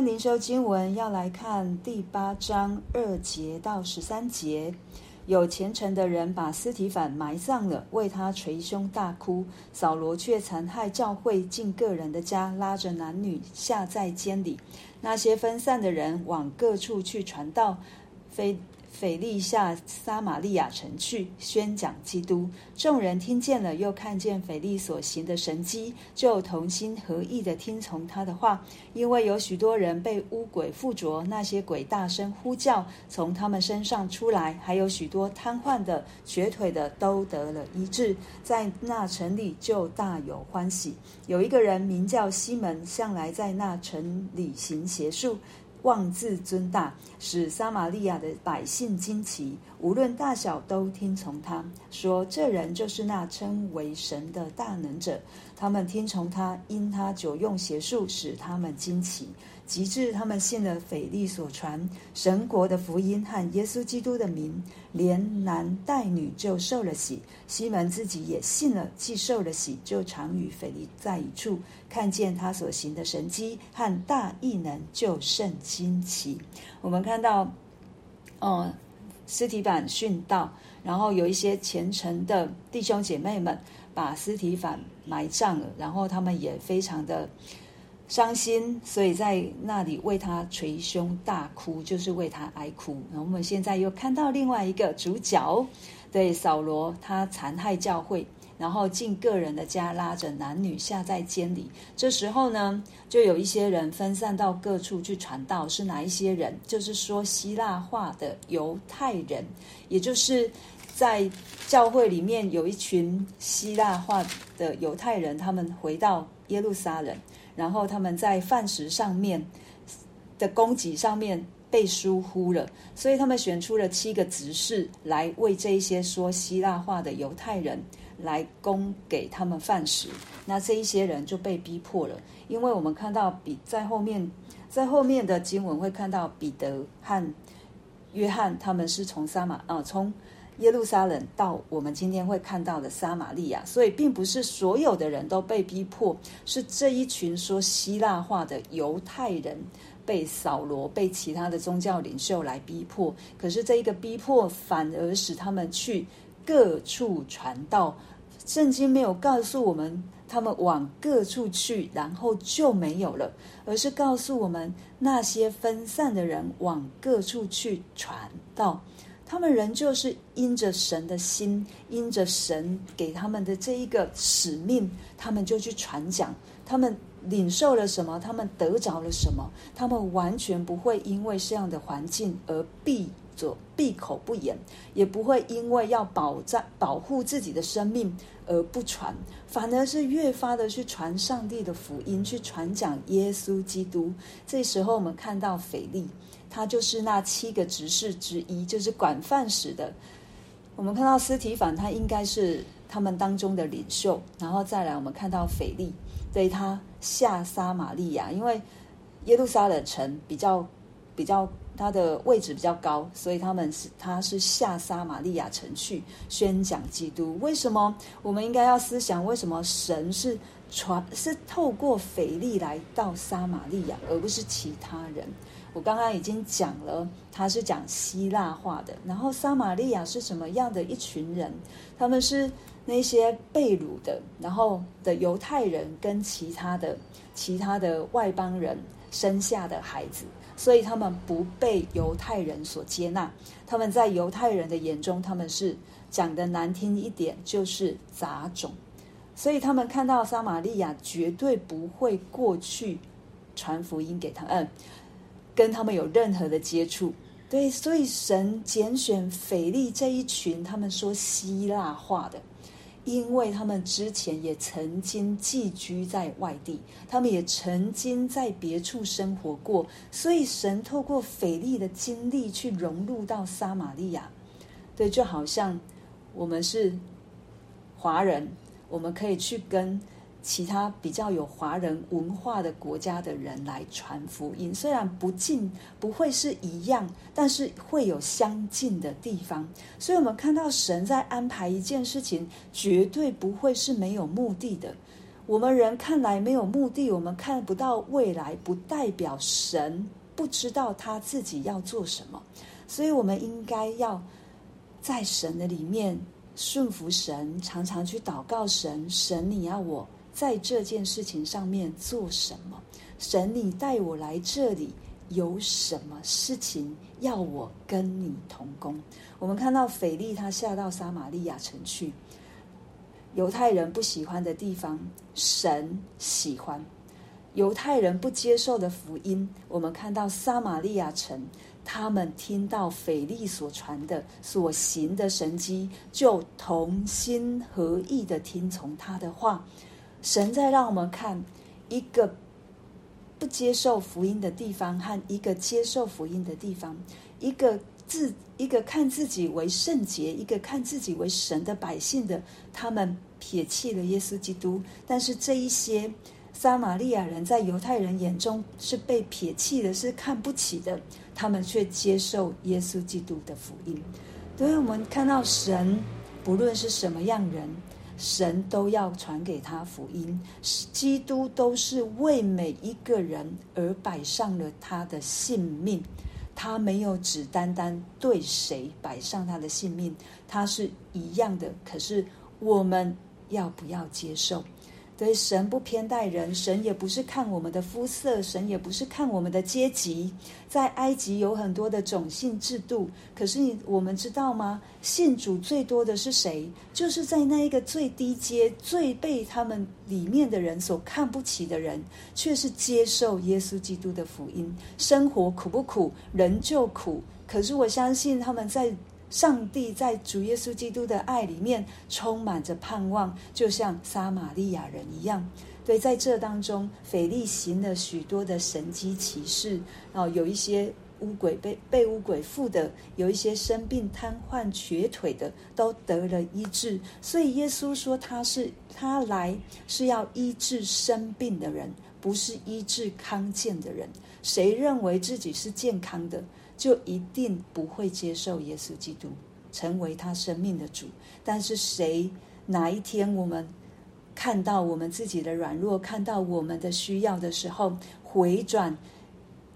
天灵修经文要来看第八章二节到十三节。有虔诚的人把斯提反埋葬了，为他捶胸大哭。扫罗却残害教会，进个人的家，拉着男女下在监里。那些分散的人往各处去传道，非。腓利下撒玛利亚城去宣讲基督，众人听见了，又看见腓利所行的神迹，就同心合意的听从他的话。因为有许多人被污鬼附着，那些鬼大声呼叫，从他们身上出来，还有许多瘫痪的、瘸腿的都得了医治。在那城里就大有欢喜。有一个人名叫西门，向来在那城里行邪术。妄自尊大，使撒玛利亚的百姓惊奇。无论大小，都听从他，说：“这人就是那称为神的大能者。”他们听从他，因他久用邪术，使他们惊奇。及至他们信了腓力所传神国的福音和耶稣基督的名，连男带女就受了洗。西门自己也信了，既受了洗，就常与腓力在一处，看见他所行的神迹和大异能，就甚惊奇。我们看到，哦，尸体板殉道，然后有一些虔诚的弟兄姐妹们把尸体板埋葬了，然后他们也非常的。伤心，所以在那里为他捶胸大哭，就是为他哀哭。然后我们现在又看到另外一个主角，对扫罗，他残害教会，然后进个人的家，拉着男女下在监里。这时候呢，就有一些人分散到各处去传道。是哪一些人？就是说希腊话的犹太人，也就是在教会里面有一群希腊话的犹太人，他们回到耶路撒冷。然后他们在饭食上面的供给上面被疏忽了，所以他们选出了七个执事来为这一些说希腊话的犹太人来供给他们饭食。那这一些人就被逼迫了，因为我们看到比在后面，在后面的经文会看到彼得和约翰他们是从撒玛啊从。耶路撒冷到我们今天会看到的撒玛利亚，所以并不是所有的人都被逼迫，是这一群说希腊话的犹太人被扫罗、被其他的宗教领袖来逼迫。可是这一个逼迫反而使他们去各处传道。圣经没有告诉我们他们往各处去，然后就没有了，而是告诉我们那些分散的人往各处去传道。他们仍旧是因着神的心，因着神给他们的这一个使命，他们就去传讲。他们领受了什么？他们得着了什么？他们完全不会因为这样的环境而闭着闭口不言，也不会因为要保障保护自己的生命而不传，反而是越发的去传上帝的福音，去传讲耶稣基督。这时候，我们看到腓力。他就是那七个执事之一，就是管饭食的。我们看到斯提反，他应该是他们当中的领袖。然后再来，我们看到腓力，对他下撒玛利亚，因为耶路撒冷城比较比较，他的位置比较高，所以他们是他是下撒玛利亚城去宣讲基督。为什么？我们应该要思想，为什么神是传是透过腓力来到撒玛利亚，而不是其他人？我刚刚已经讲了，他是讲希腊话的。然后撒玛利亚是什么样的一群人？他们是那些被掳的，然后的犹太人跟其他的其他的外邦人生下的孩子，所以他们不被犹太人所接纳。他们在犹太人的眼中，他们是讲的难听一点，就是杂种。所以他们看到撒玛利亚绝对不会过去传福音给他。嗯跟他们有任何的接触，对，所以神拣选腓力这一群，他们说希腊话的，因为他们之前也曾经寄居在外地，他们也曾经在别处生活过，所以神透过腓力的经历去融入到撒玛利亚，对，就好像我们是华人，我们可以去跟。其他比较有华人文化的国家的人来传福音，虽然不尽不会是一样，但是会有相近的地方。所以，我们看到神在安排一件事情，绝对不会是没有目的的。我们人看来没有目的，我们看不到未来，不代表神不知道他自己要做什么。所以，我们应该要在神的里面顺服神，常常去祷告神。神，你要我在这件事情上面做什么？神，你带我来这里有什么事情要我跟你同工？我们看到腓利他下到撒玛利亚城去。犹太人不喜欢的地方，神喜欢；犹太人不接受的福音，我们看到撒玛利亚城，他们听到腓利所传的、所行的神迹，就同心合意的听从他的话。神在让我们看一个不接受福音的地方和一个接受福音的地方，一个。自一个看自己为圣洁，一个看自己为神的百姓的，他们撇弃了耶稣基督。但是这一些撒玛利亚人在犹太人眼中是被撇弃的，是看不起的，他们却接受耶稣基督的福音。所以我们看到神，不论是什么样人，神都要传给他福音。基督都是为每一个人而摆上了他的性命。他没有只单单对谁摆上他的性命，他是一样的。可是我们要不要接受？对，神不偏待人，神也不是看我们的肤色，神也不是看我们的阶级。在埃及有很多的种姓制度，可是你我们知道吗？信主最多的是谁？就是在那一个最低阶、最被他们里面的人所看不起的人，却是接受耶稣基督的福音。生活苦不苦？人就苦。可是我相信他们在。上帝在主耶稣基督的爱里面充满着盼望，就像撒玛利亚人一样。对，在这当中，腓利行了许多的神迹奇事，哦有一些乌鬼被被乌鬼附的，有一些生病瘫痪瘸腿的都得了医治。所以耶稣说，他是他来是要医治生病的人，不是医治康健的人。谁认为自己是健康的？就一定不会接受耶稣基督成为他生命的主。但是谁哪一天我们看到我们自己的软弱，看到我们的需要的时候，回转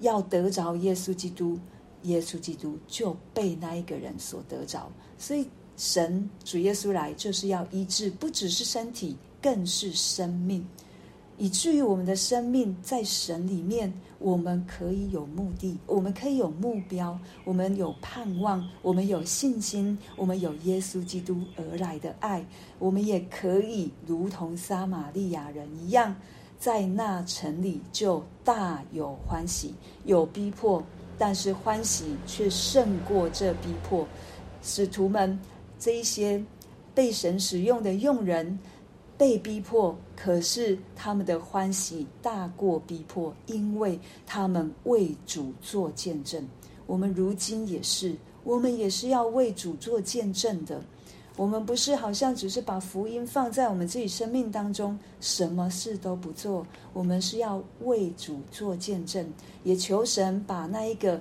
要得着耶稣基督，耶稣基督就被那一个人所得着。所以神主耶稣来就是要医治，不只是身体，更是生命。以至于我们的生命在神里面，我们可以有目的，我们可以有目标，我们有盼望，我们有信心，我们有耶稣基督而来的爱，我们也可以如同撒玛利亚人一样，在那城里就大有欢喜，有逼迫，但是欢喜却胜过这逼迫。使徒们这一些被神使用的用人。被逼迫，可是他们的欢喜大过逼迫，因为他们为主做见证。我们如今也是，我们也是要为主做见证的。我们不是好像只是把福音放在我们自己生命当中，什么事都不做。我们是要为主做见证，也求神把那一个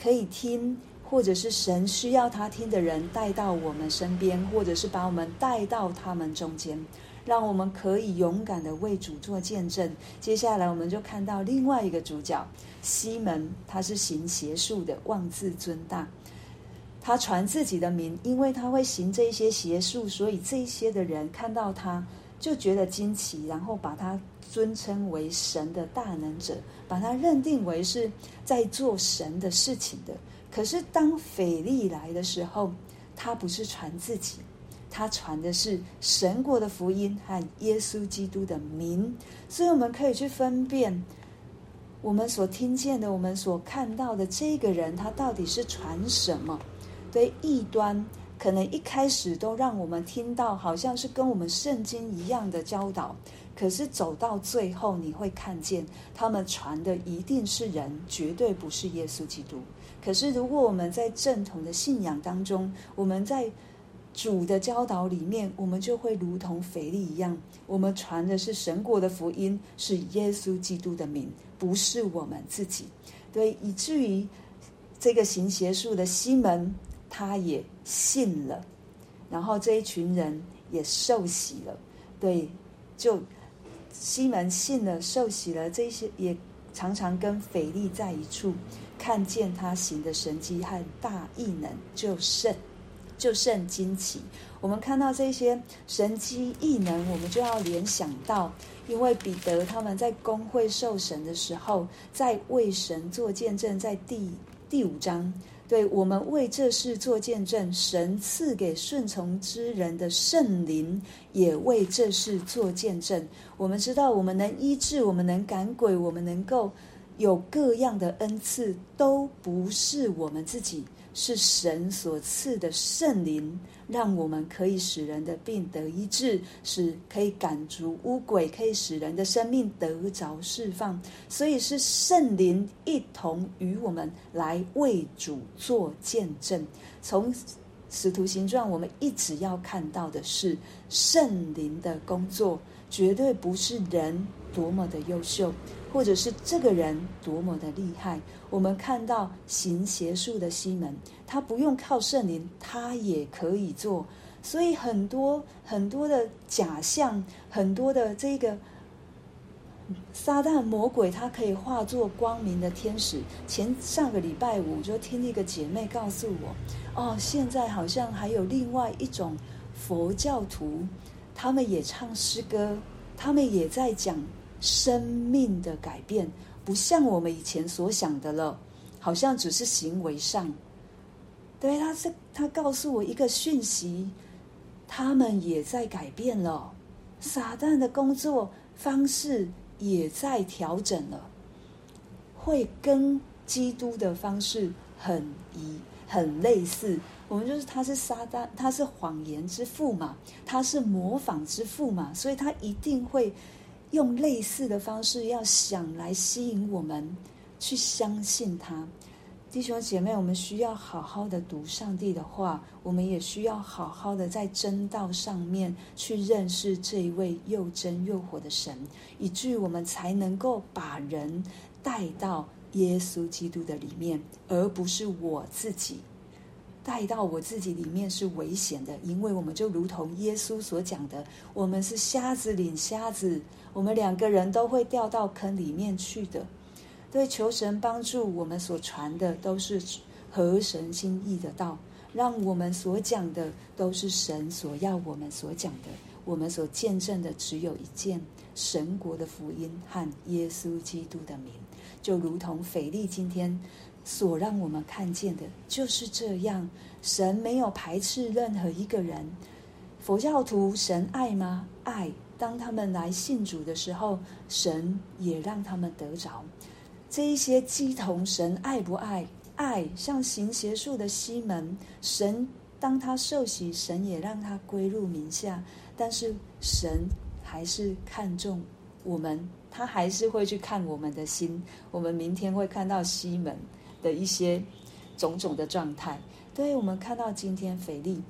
可以听。或者是神需要他听的人带到我们身边，或者是把我们带到他们中间，让我们可以勇敢的为主做见证。接下来，我们就看到另外一个主角西门，他是行邪术的，妄自尊大。他传自己的名，因为他会行这一些邪术，所以这一些的人看到他就觉得惊奇，然后把他尊称为神的大能者，把他认定为是在做神的事情的。可是，当腓利来的时候，他不是传自己，他传的是神国的福音和耶稣基督的名。所以，我们可以去分辨我们所听见的、我们所看到的这个人，他到底是传什么？对，异端可能一开始都让我们听到，好像是跟我们圣经一样的教导。可是走到最后，你会看见他们传的一定是人，绝对不是耶稣基督。可是，如果我们在正统的信仰当中，我们在主的教导里面，我们就会如同腓力一样，我们传的是神国的福音，是耶稣基督的名，不是我们自己。对，以至于这个行邪术的西门，他也信了，然后这一群人也受洗了。对，就。西门信了，受洗了，这些也常常跟腓力在一处，看见他行的神迹和大异能，就甚就甚惊奇。我们看到这些神迹异能，我们就要联想到，因为彼得他们在公会受审的时候，在为神做见证，在第第五章。对，我们为这事做见证，神赐给顺从之人的圣灵也为这事做见证。我们知道，我们能医治，我们能赶鬼，我们能够有各样的恩赐，都不是我们自己。是神所赐的圣灵，让我们可以使人的病得医治，使可以赶逐污鬼，可以使人的生命得着释放。所以是圣灵一同与我们来为主做见证。从使徒行传，我们一直要看到的是圣灵的工作，绝对不是人多么的优秀。或者是这个人多么的厉害，我们看到行邪术的西门，他不用靠圣灵，他也可以做。所以很多很多的假象，很多的这个撒旦魔鬼，他可以化作光明的天使。前上个礼拜五就听一个姐妹告诉我，哦，现在好像还有另外一种佛教徒，他们也唱诗歌，他们也在讲。生命的改变不像我们以前所想的了，好像只是行为上。对，他是他告诉我一个讯息，他们也在改变了，撒旦的工作方式也在调整了，会跟基督的方式很一很类似。我们就是他是撒旦，他是谎言之父嘛，他是模仿之父嘛，所以他一定会。用类似的方式，要想来吸引我们去相信他。弟兄姐妹，我们需要好好的读上帝的话，我们也需要好好的在真道上面去认识这一位又真又活的神，以至于我们才能够把人带到耶稣基督的里面，而不是我自己。带到我自己里面是危险的，因为我们就如同耶稣所讲的，我们是瞎子领瞎子，我们两个人都会掉到坑里面去的。对，求神帮助我们所传的都是合神心意的道，让我们所讲的都是神所要我们所讲的，我们所见证的只有一件神国的福音和耶稣基督的名，就如同腓利今天。所让我们看见的就是这样，神没有排斥任何一个人。佛教徒神爱吗？爱。当他们来信主的时候，神也让他们得着。这一些鸡同神爱不爱？爱。像行邪术的西门，神当他受洗，神也让他归入名下。但是神还是看重我们，他还是会去看我们的心。我们明天会看到西门。的一些种种的状态，对，我们看到今天腓利，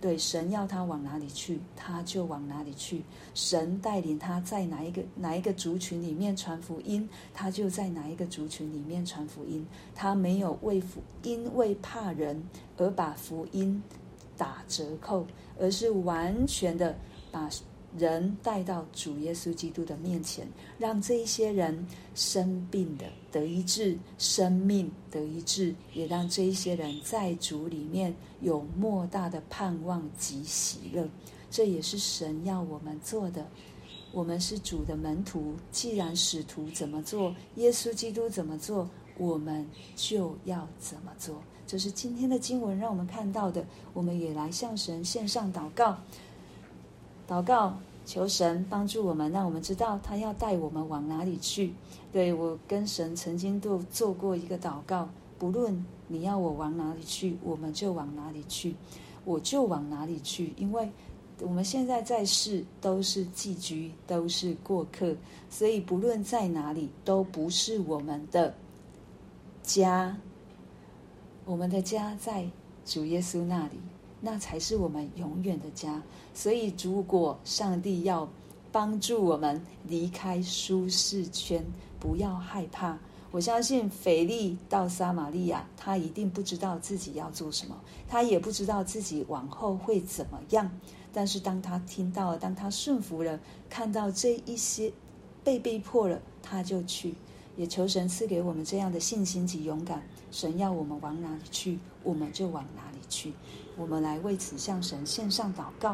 对，神要他往哪里去，他就往哪里去；神带领他在哪一个哪一个族群里面传福音，他就在哪一个族群里面传福音。他没有为福，因为怕人而把福音打折扣，而是完全的把。人带到主耶稣基督的面前，让这一些人生病的得医治，生命得医治，也让这一些人在主里面有莫大的盼望及喜乐。这也是神要我们做的。我们是主的门徒，既然使徒怎么做，耶稣基督怎么做，我们就要怎么做。这是今天的经文让我们看到的。我们也来向神献上祷告。祷告，求神帮助我们，让我们知道他要带我们往哪里去。对，我跟神曾经都做过一个祷告，不论你要我往哪里去，我们就往哪里去，我就往哪里去。因为我们现在在世都是寄居，都是过客，所以不论在哪里都不是我们的家。我们的家在主耶稣那里。那才是我们永远的家。所以，如果上帝要帮助我们离开舒适圈，不要害怕。我相信腓力到撒玛利亚，他一定不知道自己要做什么，他也不知道自己往后会怎么样。但是，当他听到了，当他顺服了，看到这一些被逼迫了，他就去。也求神赐给我们这样的信心及勇敢。神要我们往哪里去，我们就往哪里去。我们来为此向神献上祷告。